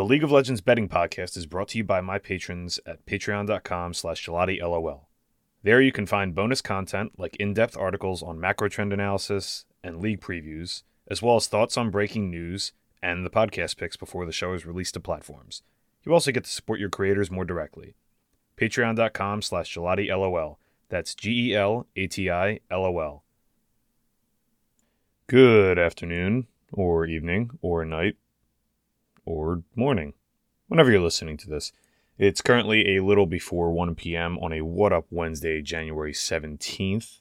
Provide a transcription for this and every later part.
The League of Legends betting podcast is brought to you by my patrons at patreon.com slash Lol. There you can find bonus content like in-depth articles on macro trend analysis and league previews, as well as thoughts on breaking news and the podcast picks before the show is released to platforms. You also get to support your creators more directly. Patreon.com slash LOL. That's G E L A T I L O L. Good afternoon, or evening, or night, or morning, whenever you're listening to this. It's currently a little before 1 p.m. on a What Up Wednesday, January 17th.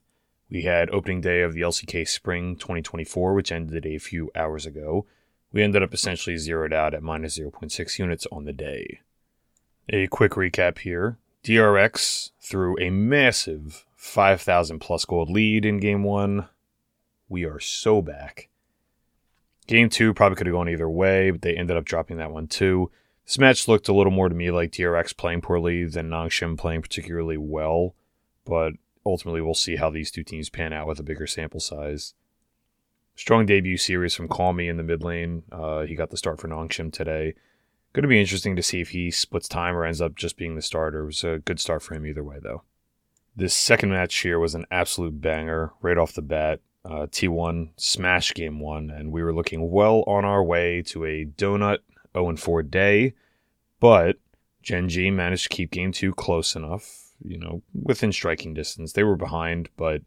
We had opening day of the LCK Spring 2024, which ended a few hours ago. We ended up essentially zeroed out at minus 0.6 units on the day. A quick recap here DRX threw a massive 5,000 plus gold lead in game one. We are so back. Game two probably could have gone either way, but they ended up dropping that one too. This match looked a little more to me like DRX playing poorly than Nongshim playing particularly well, but ultimately we'll see how these two teams pan out with a bigger sample size. Strong debut series from Callme in the mid lane. Uh, he got the start for Nongshim today. Going to be interesting to see if he splits time or ends up just being the starter. It was a good start for him either way, though. This second match here was an absolute banger right off the bat. Uh, T1 smash game one, and we were looking well on our way to a donut 0 4 day, but Gen G managed to keep game two close enough, you know, within striking distance. They were behind, but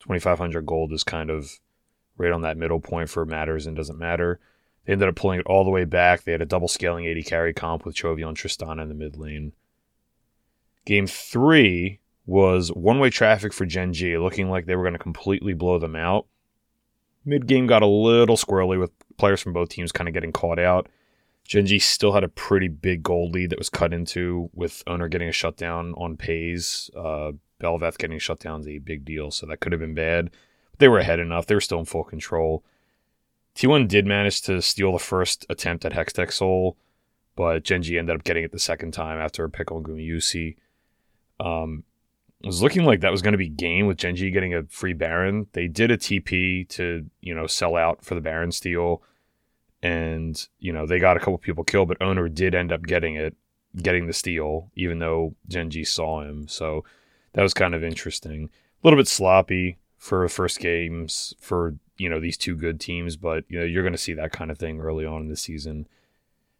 2500 gold is kind of right on that middle point for matters and doesn't matter. They ended up pulling it all the way back. They had a double scaling AD carry comp with Chovy and Tristana in the mid lane. Game three was one way traffic for Gen G, looking like they were going to completely blow them out. Mid game got a little squirrely with players from both teams kind of getting caught out. Gen G still had a pretty big gold lead that was cut into with Oner getting a shutdown on Peyz. Uh, Bel'Veth getting shut down is a big deal, so that could have been bad. But they were ahead enough. They were still in full control. T1 did manage to steal the first attempt at Hextech Soul, but Gen G ended up getting it the second time after a pick on Gumayusi. Um, it was looking like that was going to be game with Gen G getting a free Baron. They did a TP to, you know, sell out for the Baron steal and you know they got a couple people killed, but Oner did end up getting it, getting the steal, even though Gen G saw him. So that was kind of interesting. A little bit sloppy for first games for you know these two good teams, but you know you're going to see that kind of thing early on in the season.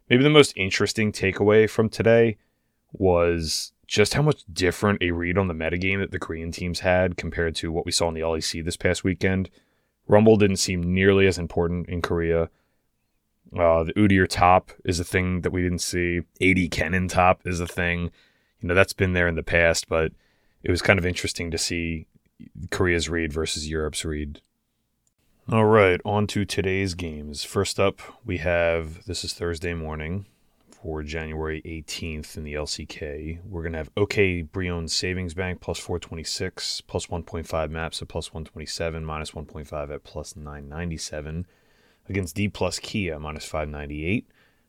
Maybe the most interesting takeaway from today was just how much different a read on the metagame that the Korean teams had compared to what we saw in the LEC this past weekend. Rumble didn't seem nearly as important in Korea. Uh, the Udyr top is a thing that we didn't see. AD Kennen top is a thing. You know, that's been there in the past, but it was kind of interesting to see Korea's read versus Europe's read. All right, on to today's games. First up, we have this is Thursday morning for January 18th in the LCK. We're going to have OK BRION Savings Bank plus 426, plus 1.5 maps at plus 127, minus 1.5 at plus 997 against D plus Kia minus 598,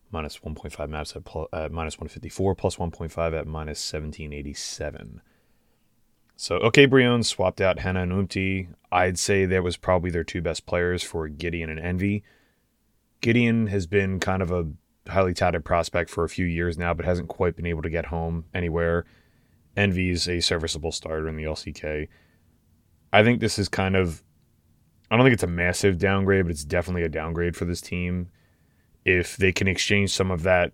minus 1.5 maps at plus, uh, minus 154, plus 1.5 at minus 1787. So, OK BRION swapped out Hena and Umti. I'd say that was probably their two best players for Gideon and Envyy. Gideon has been kind of a highly touted prospect for a few years now, but hasn't quite been able to get home anywhere. Envyy's a serviceable starter in the LCK. I think this is kind of I don't think it's a massive downgrade, but it's definitely a downgrade for this team. If they can exchange some of that,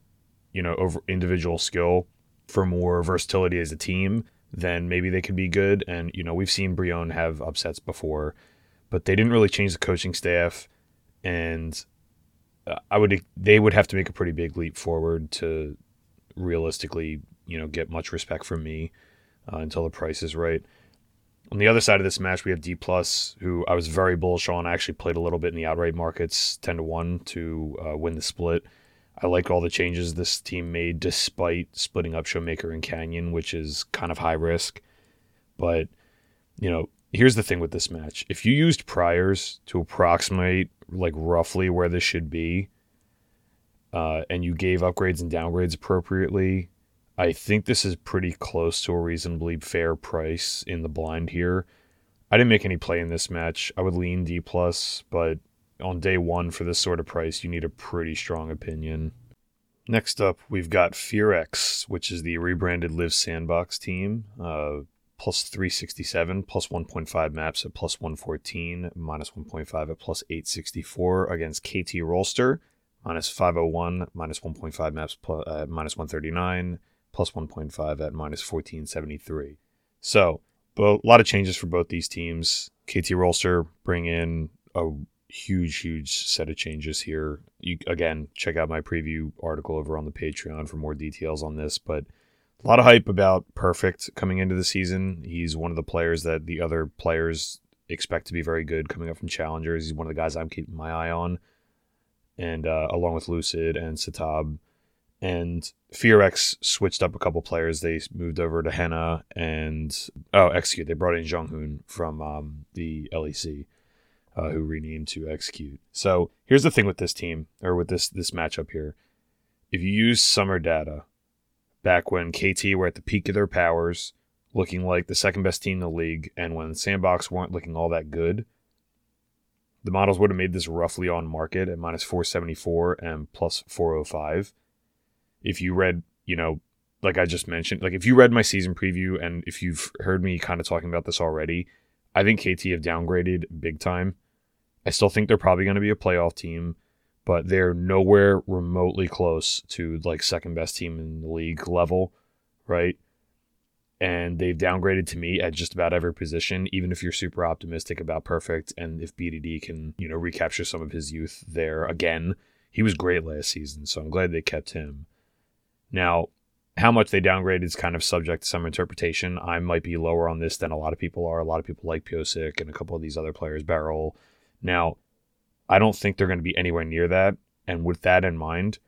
you know, over individual skill for more versatility as a team, then maybe they could be good. And you know, we've seen BRION have upsets before, but they didn't really change the coaching staff, and I would they would have to make a pretty big leap forward to realistically, you know, get much respect from me uh, until the price is right. On the other side of this match, we have D plus, who I was very bullish on. I actually played a little bit in the outright markets, ten to one to uh, win the split. I like all the changes this team made, despite splitting up Showmaker and Canyon, which is kind of high risk. But you know, here's the thing with this match: if you used priors to approximate like roughly where this should be, uh, and you gave upgrades and downgrades appropriately, I think this is pretty close to a reasonably fair price in the blind here. I didn't make any play in this match. I would lean D plus, but on day one for this sort of price, you need a pretty strong opinion. Next up, we've got FearX, which is the rebranded Liiv Sandbox team. Uh, plus 367, plus 1.5 maps at plus 114, minus 1.5 at plus 864 against KT Rolster, minus 501, minus 1.5 maps plus, uh, minus 139, plus 1.5 at minus 1473. So, a lot of changes for both these teams. KT Rolster bring in a huge, huge set of changes here. You again check out my preview article over on the Patreon for more details on this, but a lot of hype about Perfect coming into the season. He's one of the players that the other players expect to be very good coming up from challengers. He's one of the guys I'm keeping my eye on, and uh, along with Lucid and Satab. And FearX switched up a couple players. They moved over to Henna and oh, Execute. They brought in Jonghoon from um, the LEC, uh, who renamed to Execute. So here's the thing with this team or with this this matchup here. If you use summer data, back when KT were at the peak of their powers, looking like the second best team in the league, and when Sandbox weren't looking all that good, the models would have made this roughly on market at minus 474 and plus 405. If you read, you know, like I just mentioned, like if you read my season preview and if you've heard me kind of talking about this already, I think KT have downgraded big time. I still think they're probably going to be a playoff team but they're nowhere remotely close to like second best team in the league level, right? And they've downgraded to me at just about every position, even if you're super optimistic about perfect and if BDD can, you know, recapture some of his youth there again. He was great last season, so I'm glad they kept him. Now, how much they downgraded is kind of subject to some interpretation. I might be lower on this than a lot of people are. A lot of people like Pyosik and a couple of these other players, Beryl. Now, I don't think they're going to be anywhere near that. And with that in mind,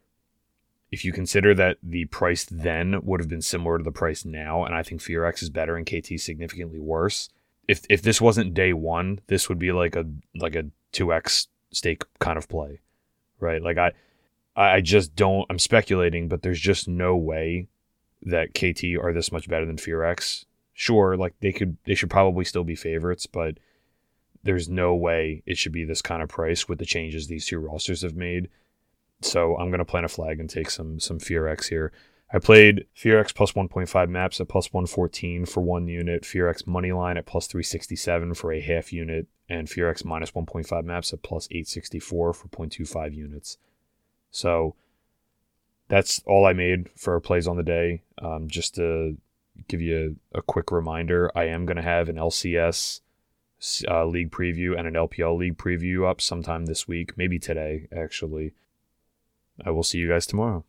if you consider that the price then would have been similar to the price now, and I think FearX is better and KT significantly worse. If if this wasn't day one, this would be like a like a two X stake kind of play, right? Like I I just don't. I'm speculating, but there's just no way that KT are this much better than FearX. Sure, like they could, they should probably still be favorites, but there's no way it should be this kind of price with the changes these two rosters have made. So I'm gonna plant a flag and take some some FearX here. I played FearX plus 1.5 maps at plus 114 for one unit, FearX Moneyline at plus 367 for a half unit, and FearX minus 1.5 maps at plus 864 for 0.25 units. So that's all I made for plays on the day. Um, just to give you a, a quick reminder, I am going to have an LCS uh, league preview and an LPL league preview up sometime this week, maybe today, actually. I will see you guys tomorrow.